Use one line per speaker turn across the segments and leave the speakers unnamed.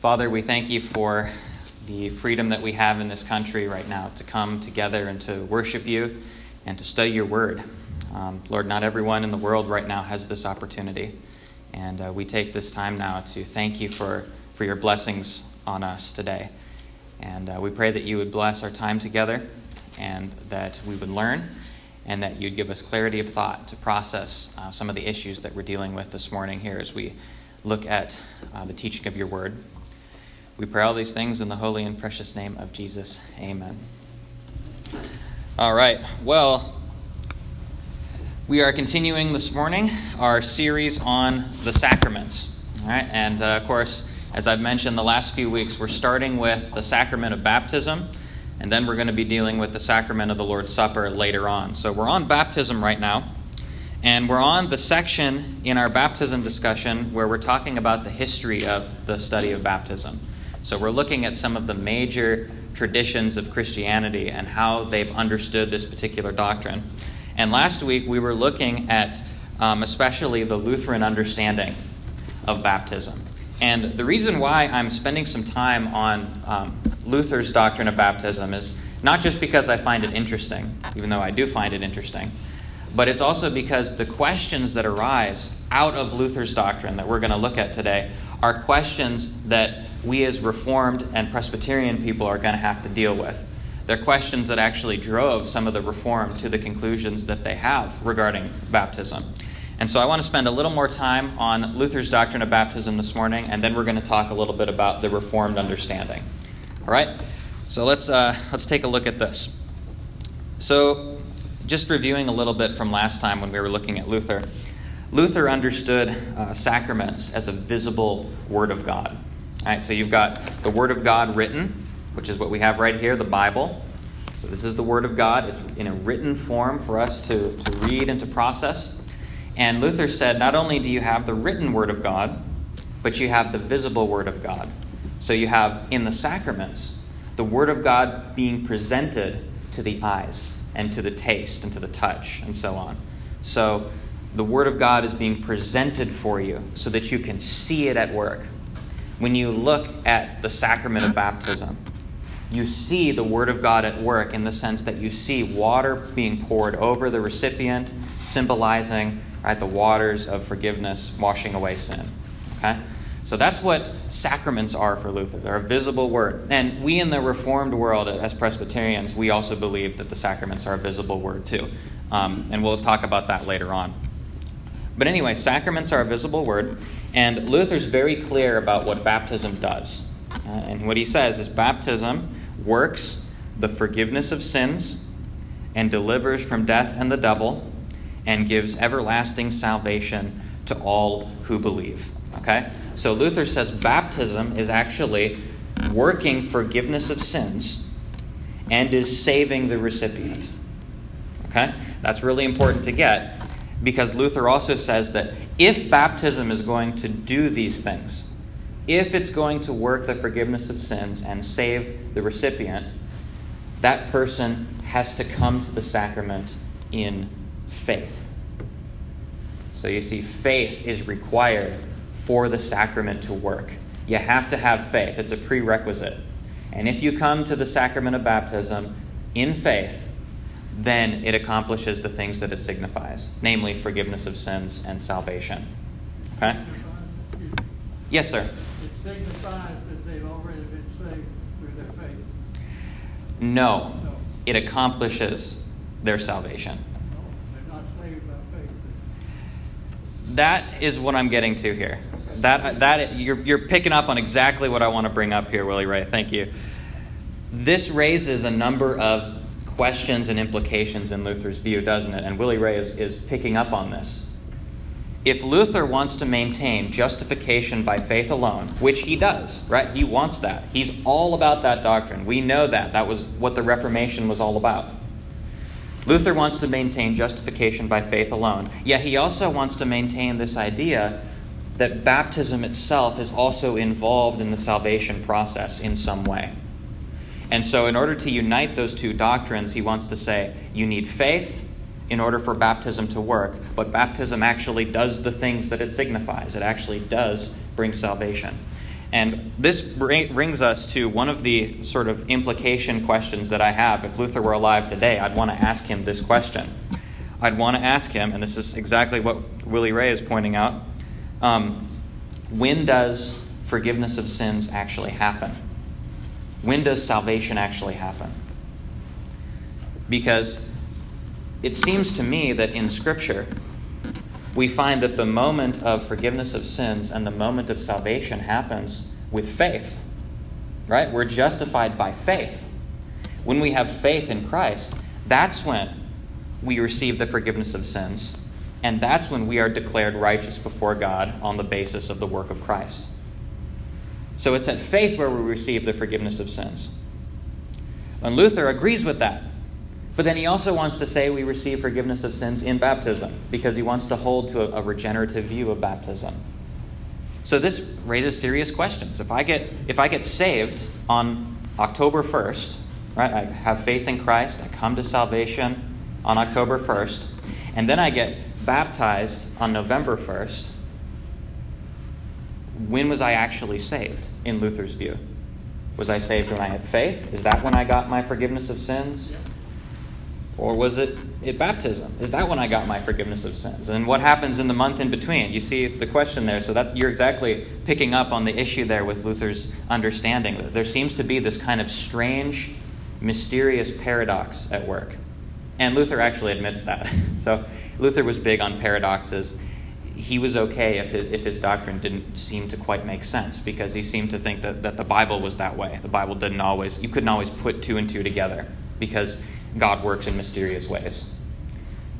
Father, we thank you for the freedom that we have in this country right now to come together and to worship you and to study your word. Um, Lord, not everyone in the world right now has this opportunity. And uh, we take this time now to thank you for, for your blessings on us today. And uh, we pray that you would bless our time together and that we would learn and that you'd give us clarity of thought to process uh, some of the issues that we're dealing with this morning here as we look at uh, the teaching of your word. We pray all these things in the holy and precious name of Jesus. Amen. All right. Well, we are continuing this morning our series on the sacraments. All right. And uh, of course, as I've mentioned the last few weeks, we're starting with the sacrament of baptism, and then we're going to be dealing with the sacrament of the Lord's Supper later on. So we're on baptism right now. And we're on the section in our baptism discussion where we're talking about the history of the study of baptism. So we're looking at some of the major traditions of Christianity and how they've understood this particular doctrine. And last week we were looking at um, especially the Lutheran understanding of baptism. And the reason why I'm spending some time on um, Luther's doctrine of baptism is not just because I find it interesting, even though I do find it interesting, but it's also because the questions that arise out of Luther's doctrine that we're going to look at today are questions that we as Reformed and Presbyterian people are going to have to deal with. They're questions that actually drove some of the Reform to the conclusions that they have regarding baptism. And so I want to spend a little more time on Luther's doctrine of baptism this morning, and then we're going to talk a little bit about the Reformed understanding. All right? So let's, uh, let's take a look at this. So, just reviewing a little bit from last time when we were looking at Luther. Luther understood uh, sacraments as a visible Word of God. All right, so you've got the Word of God written, which is what we have right here, the Bible. So this is the Word of God. It's in a written form for us to, to read and to process. And Luther said not only do you have the written Word of God, but you have the visible Word of God. So you have in the sacraments the Word of God being presented to the eyes and to the taste and to the touch and so on. So the Word of God is being presented for you so that you can see it at work when you look at the sacrament of baptism, you see the Word of God at work in the sense that you see water being poured over the recipient, symbolizing right, the waters of forgiveness washing away sin. Okay? So that's what sacraments are for Luther. They're a visible word. And we in the Reformed world, as Presbyterians, we also believe that the sacraments are a visible word too. Um, and we'll talk about that later on. But anyway, sacraments are a visible word. And Luther's very clear about what baptism does. Uh, and what he says is baptism works the forgiveness of sins and delivers from death and the devil and gives everlasting salvation to all who believe. Okay? So Luther says baptism is actually working forgiveness of sins and is saving the recipient. Okay? That's really important to get because Luther also says that if baptism is going to do these things, if it's going to work the forgiveness of sins and save the recipient, that person has to come to the sacrament in faith. So you see, faith is required for the sacrament to work. You have to have faith, it's a prerequisite. And if you come to the sacrament of baptism in faith, then it accomplishes the things that it signifies, namely forgiveness of sins and salvation. Okay? Yes, sir.
It signifies that they've already been saved through their faith.
No,
No,
it accomplishes their salvation.
no, they're not saved by faith.
That is what I'm getting to here. That that you're you're picking up on exactly what I want to bring up here, Willie Ray. Thank you. This raises a number of questions and implications in Luther's view, doesn't it? And Willie Ray is, is picking up on this. If Luther wants to maintain justification by faith alone, which he does, right? He wants that. He's all about that doctrine. We know that. That was what the Reformation was all about. Luther wants to maintain justification by faith alone, yet he also wants to maintain this idea that baptism itself is also involved in the salvation process in some way. And so, in order to unite those two doctrines, he wants to say you need faith in order for baptism to work, but baptism actually does the things that it signifies. It actually does bring salvation. And this brings us to one of the sort of implication questions that I have. If Luther were alive today, I'd want to ask him this question. I'd want to ask him, and this is exactly what Willie Ray is pointing out um, when does forgiveness of sins actually happen? When does salvation actually happen? Because it seems to me that in Scripture, we find that the moment of forgiveness of sins and the moment of salvation happens with faith. Right? We're justified by faith. When we have faith in Christ, that's when we receive the forgiveness of sins. And that's when we are declared righteous before God on the basis of the work of Christ. So it's at faith where we receive the forgiveness of sins. And Luther agrees with that. But then he also wants to say we receive forgiveness of sins in baptism because he wants to hold to a, a regenerative view of baptism. So this raises serious questions. If I get if I get saved on October 1st, right? I have faith in Christ, I come to salvation on October 1st, and then I get baptized on November 1st. When was I actually saved in Luther's view? Was I saved when I had faith? Is that when I got my forgiveness of sins? Or was it at baptism? Is that when I got my forgiveness of sins? And what happens in the month in between? You see the question there. So that's you're exactly picking up on the issue there with Luther's understanding. There seems to be this kind of strange, mysterious paradox at work. And Luther actually admits that. So Luther was big on paradoxes. He was okay if his, if his doctrine didn't seem to quite make sense because he seemed to think that, that the Bible was that way. The Bible didn't always, you couldn't always put two and two together because God works in mysterious ways.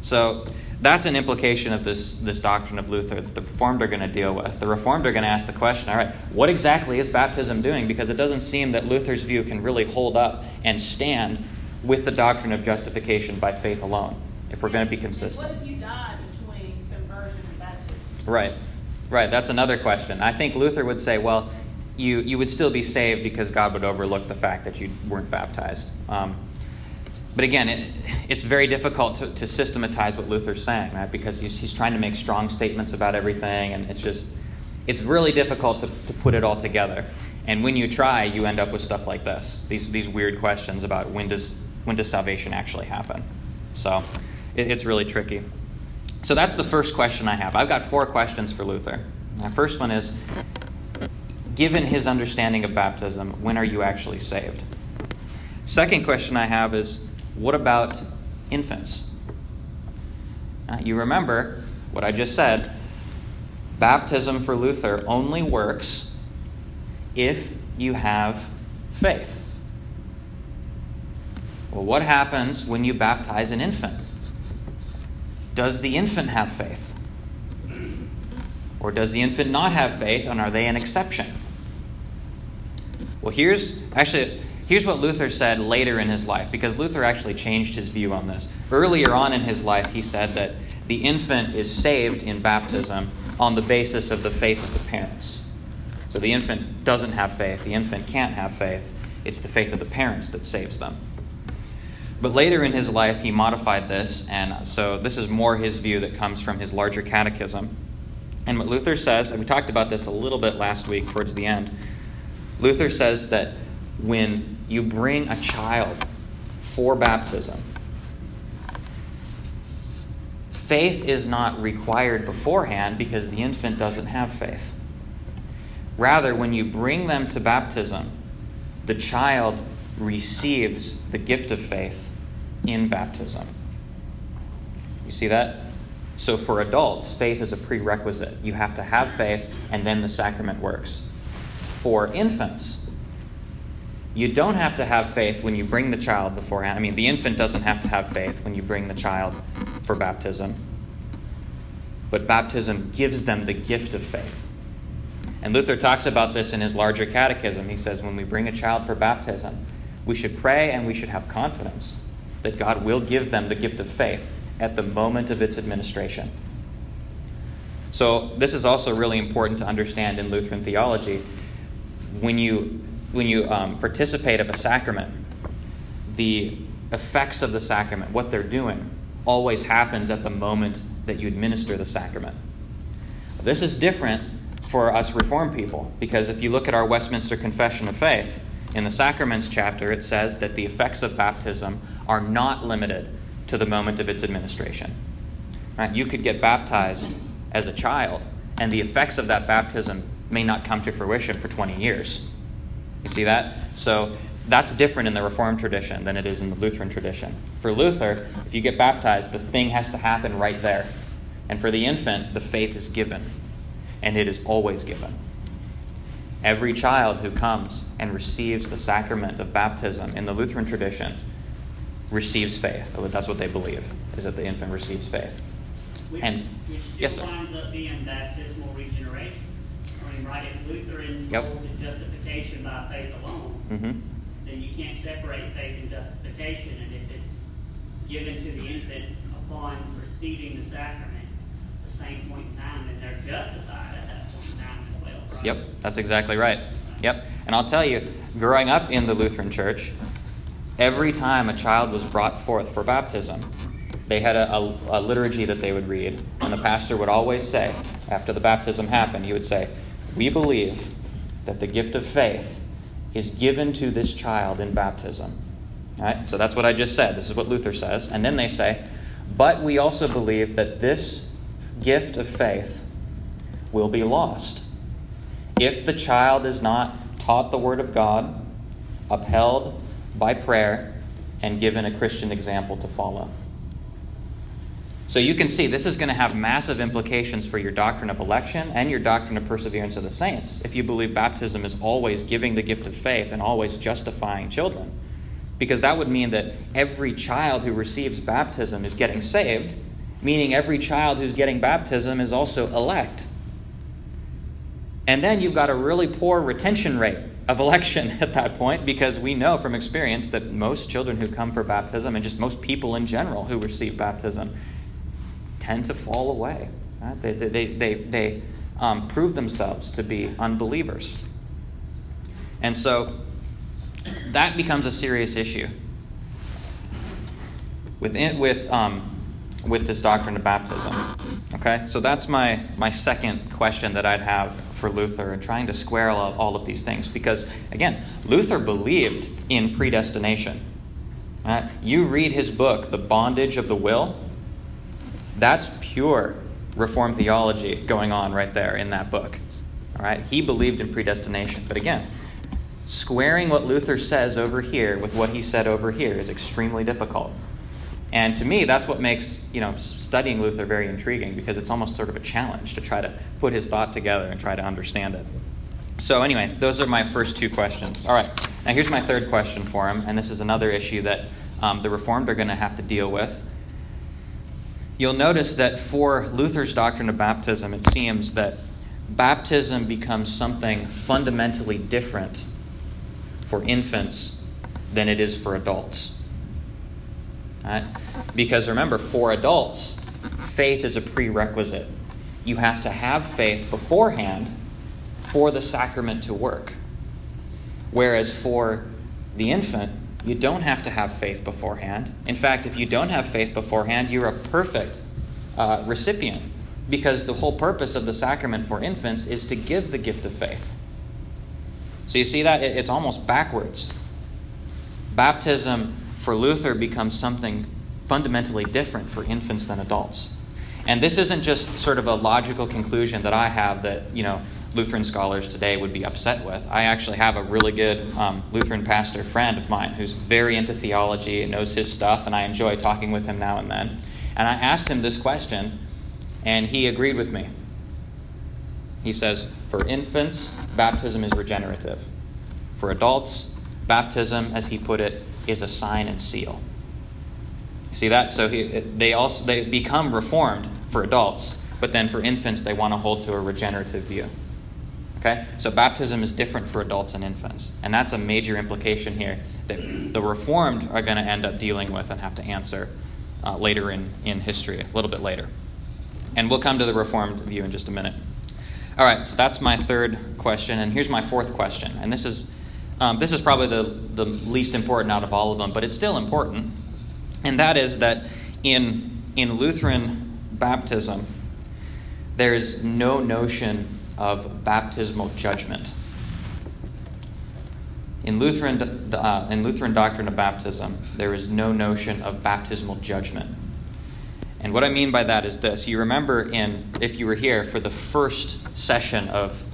So that's an implication of this, this doctrine of Luther that the Reformed are going to deal with. The Reformed are going to ask the question all right, what exactly is baptism doing? Because it doesn't seem that Luther's view can really hold up and stand with the doctrine of justification by faith alone, if we're going to be consistent.
what if you die between conversion and baptism?
Right, right. That's another question. I think Luther would say, well, you, you would still be saved because God would overlook the fact that you weren't baptized. Um, but again, it, it's very difficult to, to, systematize what Luther's saying, right? Because he's, he's trying to make strong statements about everything, and it's just, it's really difficult to, to put it all together. And when you try, you end up with stuff like this these, these weird questions about when does, when does salvation actually happen? So it, it's really tricky. So that's the first question I have. I've got four questions for Luther. The first one is Given his understanding of baptism, when are you actually saved? Second question I have is what about infants? Uh, you remember what I just said. Baptism for Luther only works if you have faith. Well, what happens when you baptize an infant? Does the infant have faith? Or does the infant not have faith, and are they an exception? Well, here's actually Here's what Luther said later in his life, because Luther actually changed his view on this. Earlier on in his life, he said that the infant is saved in baptism on the basis of the faith of the parents. So the infant doesn't have faith, the infant can't have faith. It's the faith of the parents that saves them. But later in his life, he modified this, and so this is more his view that comes from his larger catechism. And what Luther says, and we talked about this a little bit last week towards the end, Luther says that when you bring a child for baptism, faith is not required beforehand because the infant doesn't have faith. Rather, when you bring them to baptism, the child receives the gift of faith in baptism. You see that? So, for adults, faith is a prerequisite. You have to have faith, and then the sacrament works. For infants, you don't have to have faith when you bring the child beforehand. I mean, the infant doesn't have to have faith when you bring the child for baptism. But baptism gives them the gift of faith. And Luther talks about this in his larger catechism. He says, when we bring a child for baptism, we should pray and we should have confidence that God will give them the gift of faith at the moment of its administration. So, this is also really important to understand in Lutheran theology. When you when you um, participate of a sacrament, the effects of the sacrament, what they're doing, always happens at the moment that you administer the sacrament. This is different for us Reformed people. Because if you look at our Westminster Confession of Faith, in the Sacraments chapter, it says that the effects of baptism are not limited to the moment of its administration. Right? You could get baptized as a child, and the effects of that baptism may not come to fruition for 20 years. You see that? So that's different in the Reformed tradition than it is in the Lutheran tradition. For Luther, if you get baptized, the thing has to happen right there. And for the infant, the faith is given, and it is always given. Every child who comes and receives the sacrament of baptism in the Lutheran tradition receives faith. That's what they believe, is that the infant receives faith.
Which,
and
which
yes, sir.
winds up being baptismal regeneration. I mean, right, if Lutherans
Yep.
hold to justification by faith alone,
hmm
then you can't separate faith and justification. And if it's given to the infant upon receiving the sacrament, at the same point in time, then they're justified at that point in time as well, right?
Yep, that's exactly right. Yep. And I'll tell you, growing up in the Lutheran church, every time a child was brought forth for baptism, they had a, a, a, liturgy that they would read, and the pastor would always say, after the baptism happened, he would say, We believe that the gift of faith is given to this child in baptism. All right? So that's what I just said. This is what Luther says. And then they say, But we also believe that this gift of faith will be lost if the child is not taught the Word of God, upheld by prayer, and given a Christian example to follow. So you can see this is going to have massive implications for your doctrine of election and your doctrine of perseverance of the saints if you believe baptism is always giving the gift of faith and always justifying children. Because that would mean that every child who receives baptism is getting saved, meaning every child who's getting baptism is also elect. And then you've got a really poor retention rate of election at that point because we know from experience that most children who come for baptism and just most people in general who receive baptism tend to fall away. Right? They, they, they, they um, prove themselves to be unbelievers. And so that becomes a serious issue. Within, with, um, with this doctrine of baptism. Okay? So that's my, my second question that I'd have for Luther and trying to square all, all of these things. Because, again, Luther believed in predestination. Right? You read his book, The Bondage of the Will, that's pure Reformed theology going on right there in that book. All right? He believed in predestination. But again, squaring what Luther says over here with what he said over here is extremely difficult. And to me, that's what makes you know studying Luther very intriguing because it's almost sort of a challenge to try to put his thought together and try to understand it. So anyway, those are my first two questions. All right, now here's my third question for him, and this is another issue that um, the Reformed are going to have to deal with. You'll notice that for Luther's doctrine of baptism, it seems that baptism becomes something fundamentally different for infants than it is for adults. Right? Because remember, for adults, faith is a prerequisite. You have to have faith beforehand for the sacrament to work. Whereas for the infant, you don't have to have faith beforehand. In fact, if you don't have faith beforehand, you're a perfect uh, recipient because the whole purpose of the sacrament for infants is to give the gift of faith. So you see that? It's almost backwards. Baptism for Luther becomes something fundamentally different for infants than adults. And this isn't just sort of a logical conclusion that I have that, you know, Lutheran scholars today would be upset with. I actually have a really good um, Lutheran pastor friend of mine who's very into theology and knows his stuff, and I enjoy talking with him now and then. And I asked him this question, and he agreed with me. He says, For infants, baptism is regenerative. For adults, baptism, as he put it, is a sign and seal. See that? So he, they also they become reformed for adults, but then for infants they want to hold to a regenerative view. Okay? So baptism is different for adults and infants. And that's a major implication here that the reformed are going to end up dealing with and have to answer uh, later in, in history, a little bit later. And we'll come to the reformed view in just a minute. All right, so that's my third question. And here's my fourth question. And this is, um, this is probably the, the least important out of all of them, but it's still important. And that is that in, in Lutheran baptism, there is no notion of baptismal judgment. In Lutheran, uh, in Lutheran doctrine of baptism, there is no notion of baptismal judgment. And what I mean by that is this. You remember in, if you were here for the first session of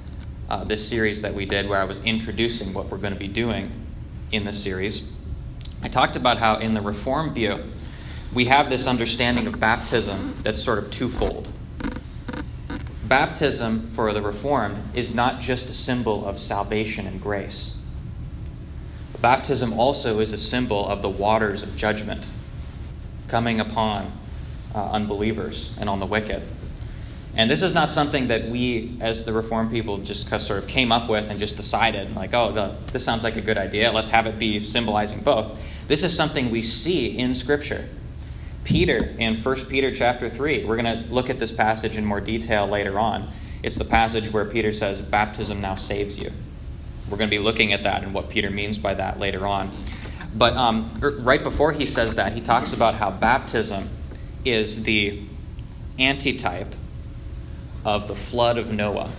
uh, this series that we did, where I was introducing what we're going to be doing in this series, I talked about how in the Reformed view, we have this understanding of baptism that's sort of twofold. Baptism for the Reformed is not just a symbol of salvation and grace. Baptism also is a symbol of the waters of judgment coming upon uh, unbelievers and on the wicked. And this is not something that we, as the Reformed people, just sort of came up with and just decided, like, oh, this sounds like a good idea. Let's have it be symbolizing both. This is something we see in Scripture. Peter in 1 Peter chapter 3, we're going to look at this passage in more detail later on. It's the passage where Peter says, Baptism now saves you. We're going to be looking at that and what Peter means by that later on. But um, right before he says that, he talks about how baptism is the antitype of the flood of Noah.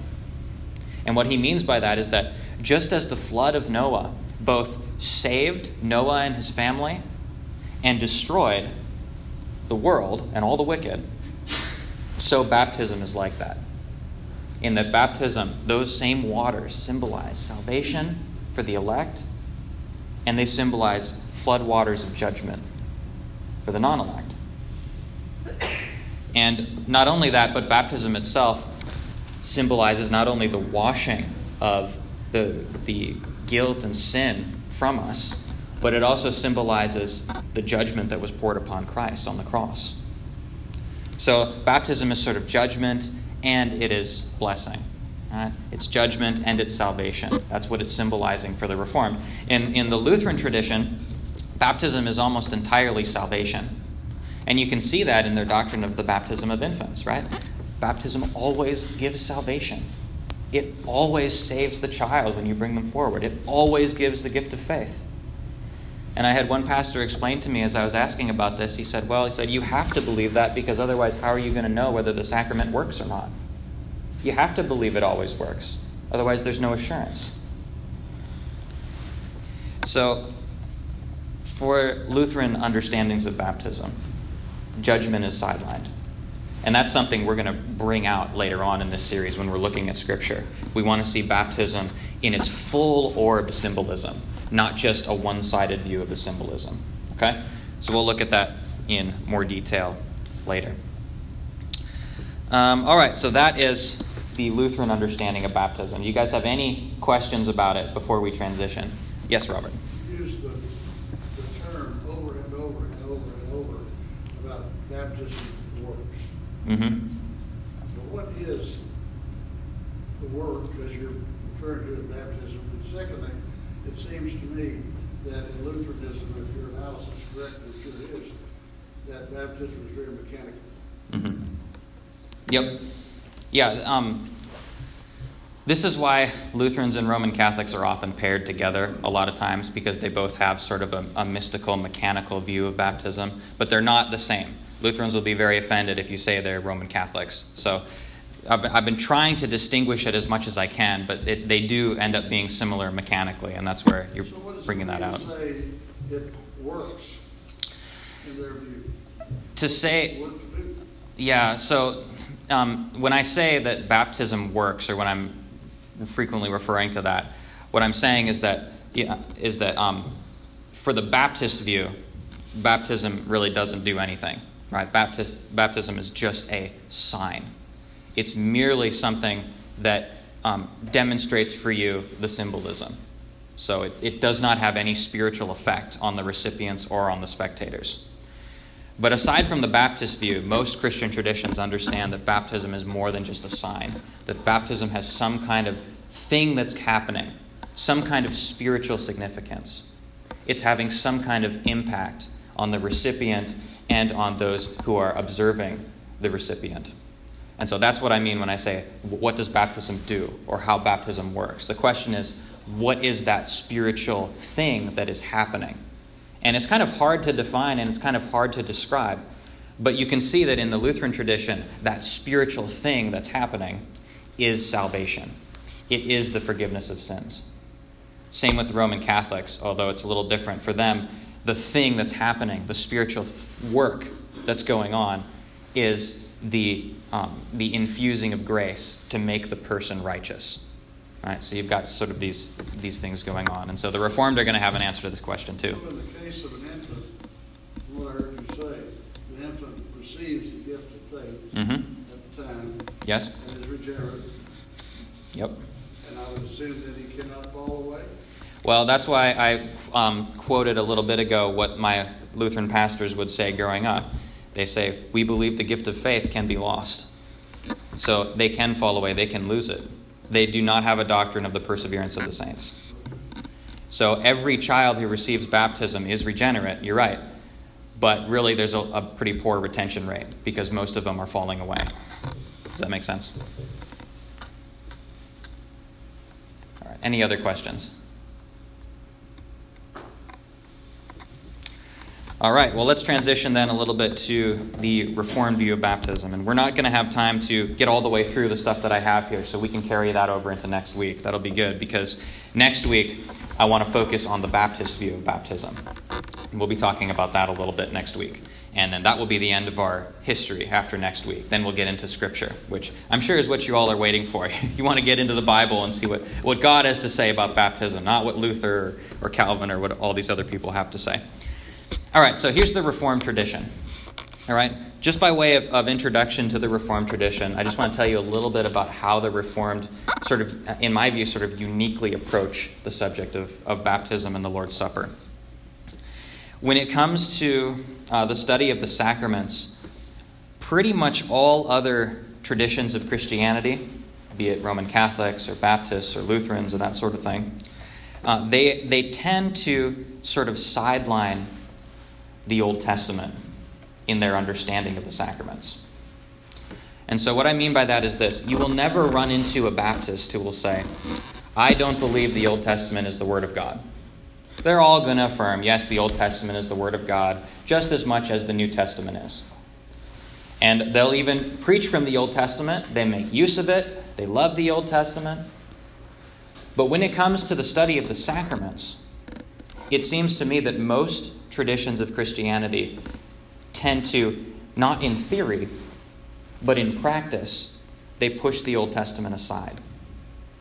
And what he means by that is that just as the flood of Noah both saved Noah and his family and destroyed the world and all the wicked, so baptism is like that. In that baptism, those same waters symbolize salvation for the elect, and they symbolize flood waters of judgment for the non elect. And not only that, but baptism itself symbolizes not only the washing of the, the guilt and sin from us, but it also symbolizes the judgment that was poured upon Christ on the cross. So, baptism is sort of judgment and it is blessing. Right? It's judgment and it's salvation. That's what it's symbolizing for the Reformed. In, in the Lutheran tradition, baptism is almost entirely salvation. And you can see that in their doctrine of the baptism of infants, right? Baptism always gives salvation. It always saves the child when you bring them forward. It always gives the gift of faith. And I had one pastor explain to me as I was asking about this, he said, Well, he said, you have to believe that because otherwise, how are you going to know whether the sacrament works or not? You have to believe it always works. Otherwise, there's no assurance. So, for Lutheran understandings of baptism, judgment is sidelined. And that's something we're going to bring out later on in this series when we're looking at Scripture. We want to see baptism in its full orbed symbolism, not just a one sided view of the symbolism. Okay? So we'll look at that in more detail later. Um, all right, so that is the Lutheran understanding of baptism. You guys have any questions about it before we transition? Yes, Robert.
Use the, the term over and over and over and over about baptism works.
Mm-hmm.
What is the work, because you're referring to it as baptism? And secondly, it seems to me that in Lutheranism, if your analysis is correct, which it is, that baptism is very mechanical.
Mm-hmm. Yep. Yeah. Um, this is why Lutherans and Roman Catholics are often paired together a lot of times because they both have sort of a, a mystical, mechanical view of baptism, but they're not the same. Lutherans will be very offended if you say they're Roman Catholics. So I've, I've been trying to distinguish it as much as I can, but it, they do end up being similar mechanically, and that's where you're
So
bringing that out.
to say it works in their view?
To say,
What to do?
Yeah, so um, when I say that baptism works, or when I'm frequently referring to that, what I'm saying is that yeah, is that um, for the Baptist view, baptism really doesn't do anything, right? Baptist, baptism is just a sign. It's merely something that um, demonstrates for you the symbolism. So it, it does not have any spiritual effect on the recipients or on the spectators. But aside from the Baptist view, most Christian traditions understand that baptism is more than just a sign, that baptism has some kind of thing that's happening, some kind of spiritual significance. It's having some kind of impact on the recipient and on those who are observing the recipient. And so that's what I mean when I say, what does baptism do or how baptism works? The question is, what is that spiritual thing that is happening? And it's kind of hard to define and it's kind of hard to describe. But you can see that in the Lutheran tradition, that spiritual thing that's happening is salvation. It is the forgiveness of sins. Same with the Roman Catholics, although it's a little different. For them, the thing that's happening, the spiritual work that's going on, is the, um, the infusing of grace to make the person righteous. Right? So you've got sort of these, these things going on. And so the Reformed are going to have an answer to this question, too.
In the case of an infant, what I heard you say, the infant receives the gift of faith
Mm-hmm.
at the time
Yes?
and is regenerate,
Yep.
and I would assume that he cannot.
Well, that's why I um, quoted a little bit ago what my Lutheran pastors would say growing up. They say, We believe the gift of faith can be lost. So they can fall away, they can lose it. They do not have a doctrine of the perseverance of the saints. So every child who receives baptism is regenerate, you're right. But really, there's a, a pretty poor retention rate because most of them are falling away. Does that make sense? All right. Any other questions? All right, well, let's transition then a little bit to the Reformed view of baptism. And we're not going to have time to get all the way through the stuff that I have here, so we can carry that over into next week. That'll be good because next week I want to focus on the Baptist view of baptism. And we'll be talking about that a little bit next week. And then that will be the end of our history after next week. Then we'll get into Scripture, which I'm sure is what you all are waiting for. you want to get into the Bible and see what, what God has to say about baptism, not what Luther or, or Calvin or what all these other people have to say. All right, so here's the Reformed tradition. All right, just by way of, of introduction to the Reformed tradition, I just want to tell you a little bit about how the Reformed, sort of, in my view, sort of uniquely approach the subject of, of baptism and the Lord's Supper. When it comes to uh, the study of the sacraments, pretty much all other traditions of Christianity, be it Roman Catholics or Baptists or Lutherans or that sort of thing, uh, they, they tend to sort of sideline the Old Testament in their understanding of the sacraments. And so, what I mean by that is this you will never run into a Baptist who will say, I don't believe the Old Testament is the Word of God. They're all going to affirm, yes, the Old Testament is the Word of God, just as much as the New Testament is. And they'll even preach from the Old Testament, they make use of it, they love the Old Testament. But when it comes to the study of the sacraments, it seems to me that most traditions of Christianity tend to, not in theory, but in practice, they push the Old Testament aside.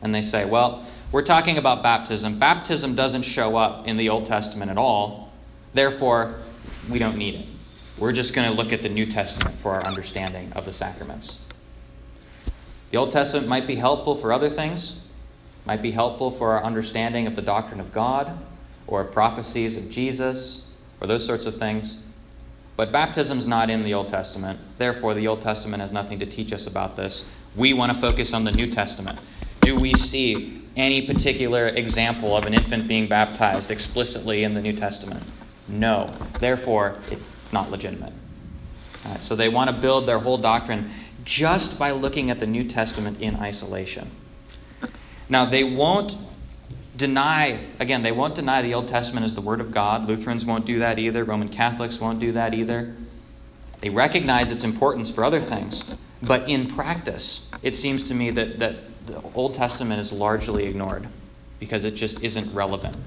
And they say, well, we're talking about baptism. Baptism doesn't show up in the Old Testament at all. Therefore, we don't need it. We're just going to look at the New Testament for our understanding of the sacraments. The Old Testament might be helpful for other things, might be helpful for our understanding of the doctrine of God or prophecies of Jesus or those sorts of things. But baptism's not in the Old Testament. Therefore, the Old Testament has nothing to teach us about this. We want to focus on the New Testament. Do we see any particular example of an infant being baptized explicitly in the New Testament? No. Therefore, it's not legitimate. Right, so they want to build their whole doctrine just by looking at the New Testament in isolation. Now, they won't deny, again, they won't deny the Old Testament as the Word of God. Lutherans won't do that either. Roman Catholics won't do that either. They recognize its importance for other things. But in practice, it seems to me that, that the Old Testament is largely ignored because it just isn't relevant.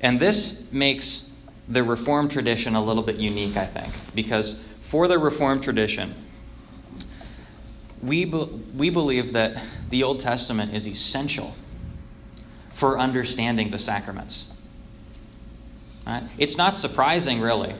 And this makes the Reformed tradition a little bit unique, I think, because for the Reformed tradition, we, be, we believe that the Old Testament is essential for understanding the sacraments. Right? It's not surprising, really,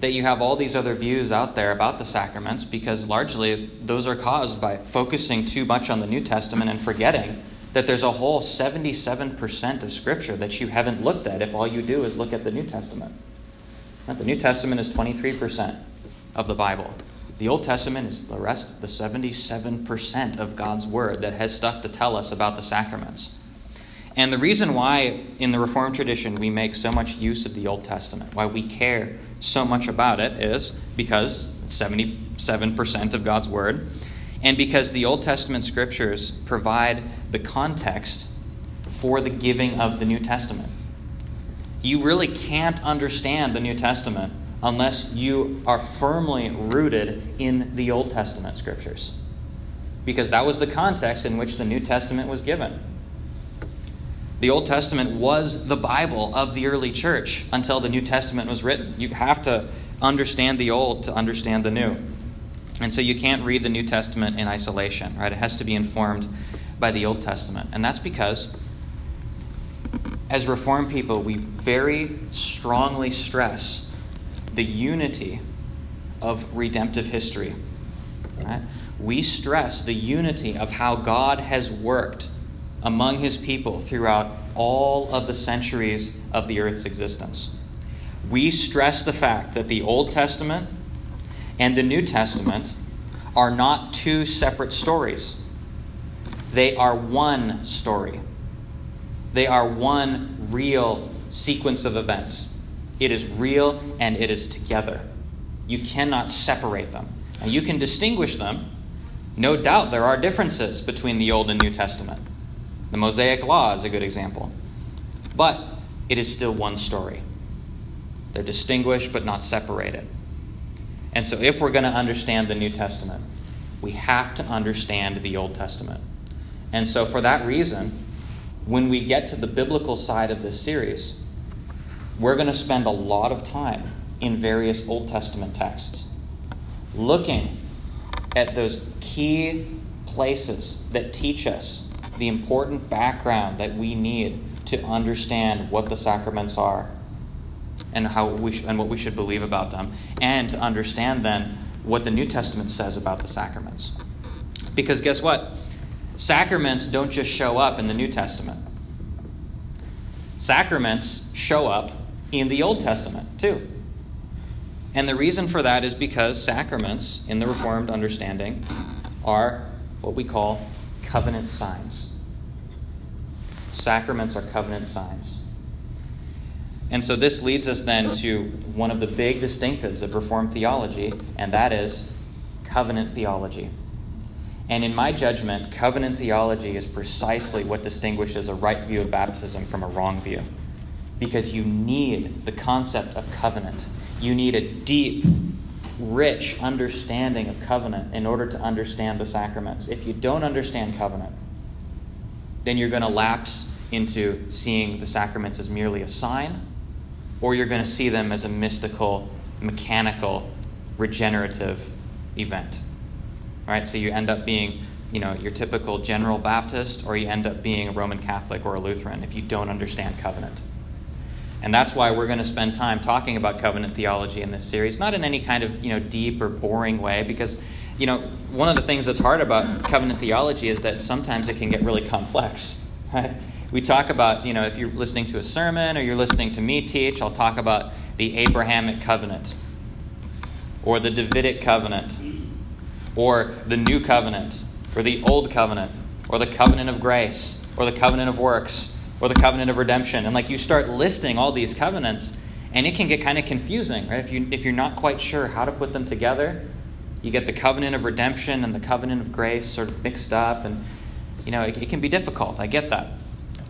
that you have all these other views out there about the sacraments because largely those are caused by focusing too much on the New Testament and forgetting that there's a whole 77% of Scripture that you haven't looked at if all you do is look at the New Testament. The New Testament is 23% of the Bible. The Old Testament is the rest, the 77% of God's Word that has stuff to tell us about the sacraments. And the reason why in the Reformed tradition we make so much use of the Old Testament, why we care so much about it, is because it's 77% of God's Word, and because the Old Testament scriptures provide the context for the giving of the New Testament. You really can't understand the New Testament unless you are firmly rooted in the Old Testament scriptures. because that was the context in which the New Testament was given. The Old Testament was the Bible of the early church until the New Testament was written. You have to understand the Old to understand the New. And so you can't read the New Testament in isolation, right? It has to be informed by the Old Testament. And that's because as Reformed people, we very strongly stress the unity of redemptive history. Right? We stress the unity of how God has worked among his people throughout all of the centuries of the earth's existence. We stress the fact that the Old Testament and the New Testament are not two separate stories, they are one story. They are one real sequence of events. It is real and it is together. You cannot separate them. Now, you can distinguish them. No doubt there are differences between the Old and New Testament. The Mosaic Law is a good example. But it is still one story. They're distinguished but not separated. And so, if we're going to understand the New Testament, we have to understand the Old Testament. And so, for that reason, when we get to the biblical side of this series, we're going to spend a lot of time in various Old Testament texts looking at those key places that teach us the important background that we need to understand what the sacraments are and how we sh- and what we should believe about them and to understand then what the New Testament says about the sacraments. Because guess what? Sacraments don't just show up in the New Testament. Sacraments show up in the Old Testament too. And the reason for that is because sacraments, in the Reformed understanding, are what we call covenant signs. Sacraments are covenant signs. And so this leads us then to one of the big distinctives of Reformed theology, and that is covenant theology. And in my judgment, covenant theology is precisely what distinguishes a right view of baptism from a wrong view. Because you need the concept of covenant. You need a deep, rich understanding of covenant in order to understand the sacraments. If you don't understand covenant, then you're going to lapse into seeing the sacraments as merely a sign, or you're going to see them as a mystical, mechanical, regenerative event. All right, so you end up being, you know, your typical general Baptist, or you end up being a Roman Catholic or a Lutheran if you don't understand covenant. And that's why we're going to spend time talking about covenant theology in this series, not in any kind of, you know, deep or boring way, because, you know, one of the things that's hard about covenant theology is that sometimes it can get really complex. Right? We talk about, you know, if you're listening to a sermon or you're listening to me teach, I'll talk about the Abrahamic covenant or the Davidic covenant or the new covenant, or the old covenant, or the covenant of grace, or the covenant of works, or the covenant of redemption. And like you start listing all these covenants, and it can get kind of confusing, right? If you if you're not quite sure how to put them together, you get the covenant of redemption and the covenant of grace sort of mixed up, and you know it, it can be difficult. I get that.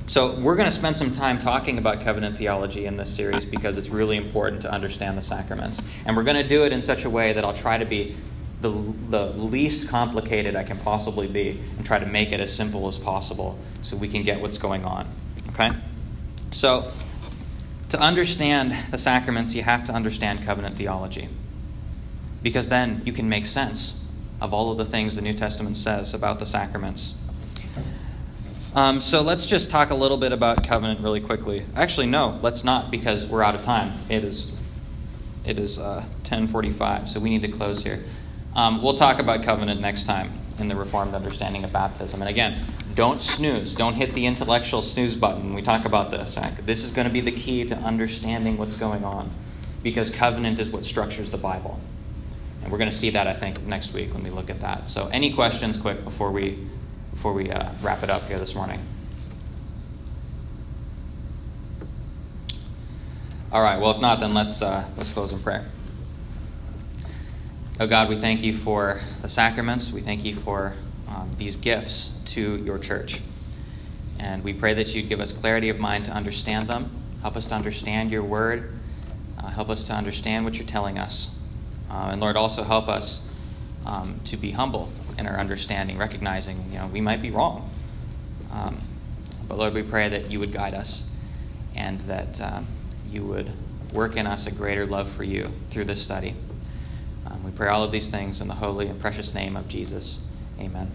So we're going to spend some time talking about covenant theology in this series because it's really important to understand the sacraments, and we're going to do it in such a way that I'll try to be the, the least complicated I can possibly be and try to make it as simple as possible so we can get what's going on. Okay? So, to understand the sacraments, you have to understand covenant theology. Because then you can make sense of all of the things the New Testament says about the sacraments. Um, so let's just talk a little bit about covenant really quickly. Actually, no, let's not because we're out of time. It is it is uh, 10:45, so we need to close here. Um, we'll talk about covenant next time in the Reformed understanding of baptism. And again, don't snooze. Don't hit the intellectual snooze button when we talk about this. This is going to be the key to understanding what's going on because covenant is what structures the Bible. And we're going to see that, I think, next week when we look at that. So, any questions, quick, before we, before we uh, wrap it up here this morning? All right. Well, if not, then let's uh, let's close in prayer. Oh God, we thank you for the sacraments. We thank you for um, these gifts to your church. And we pray that you'd give us clarity of mind to understand them. Help us to understand your word. Uh, help us to understand what you're telling us. Uh, and Lord, also help us um, to be humble in our understanding, recognizing, you know, we might be wrong. Um, but Lord, we pray that you would guide us and that um, you would work in us a greater love for you through this study. Um, we pray all of these things in the holy and precious name of Jesus. Amen.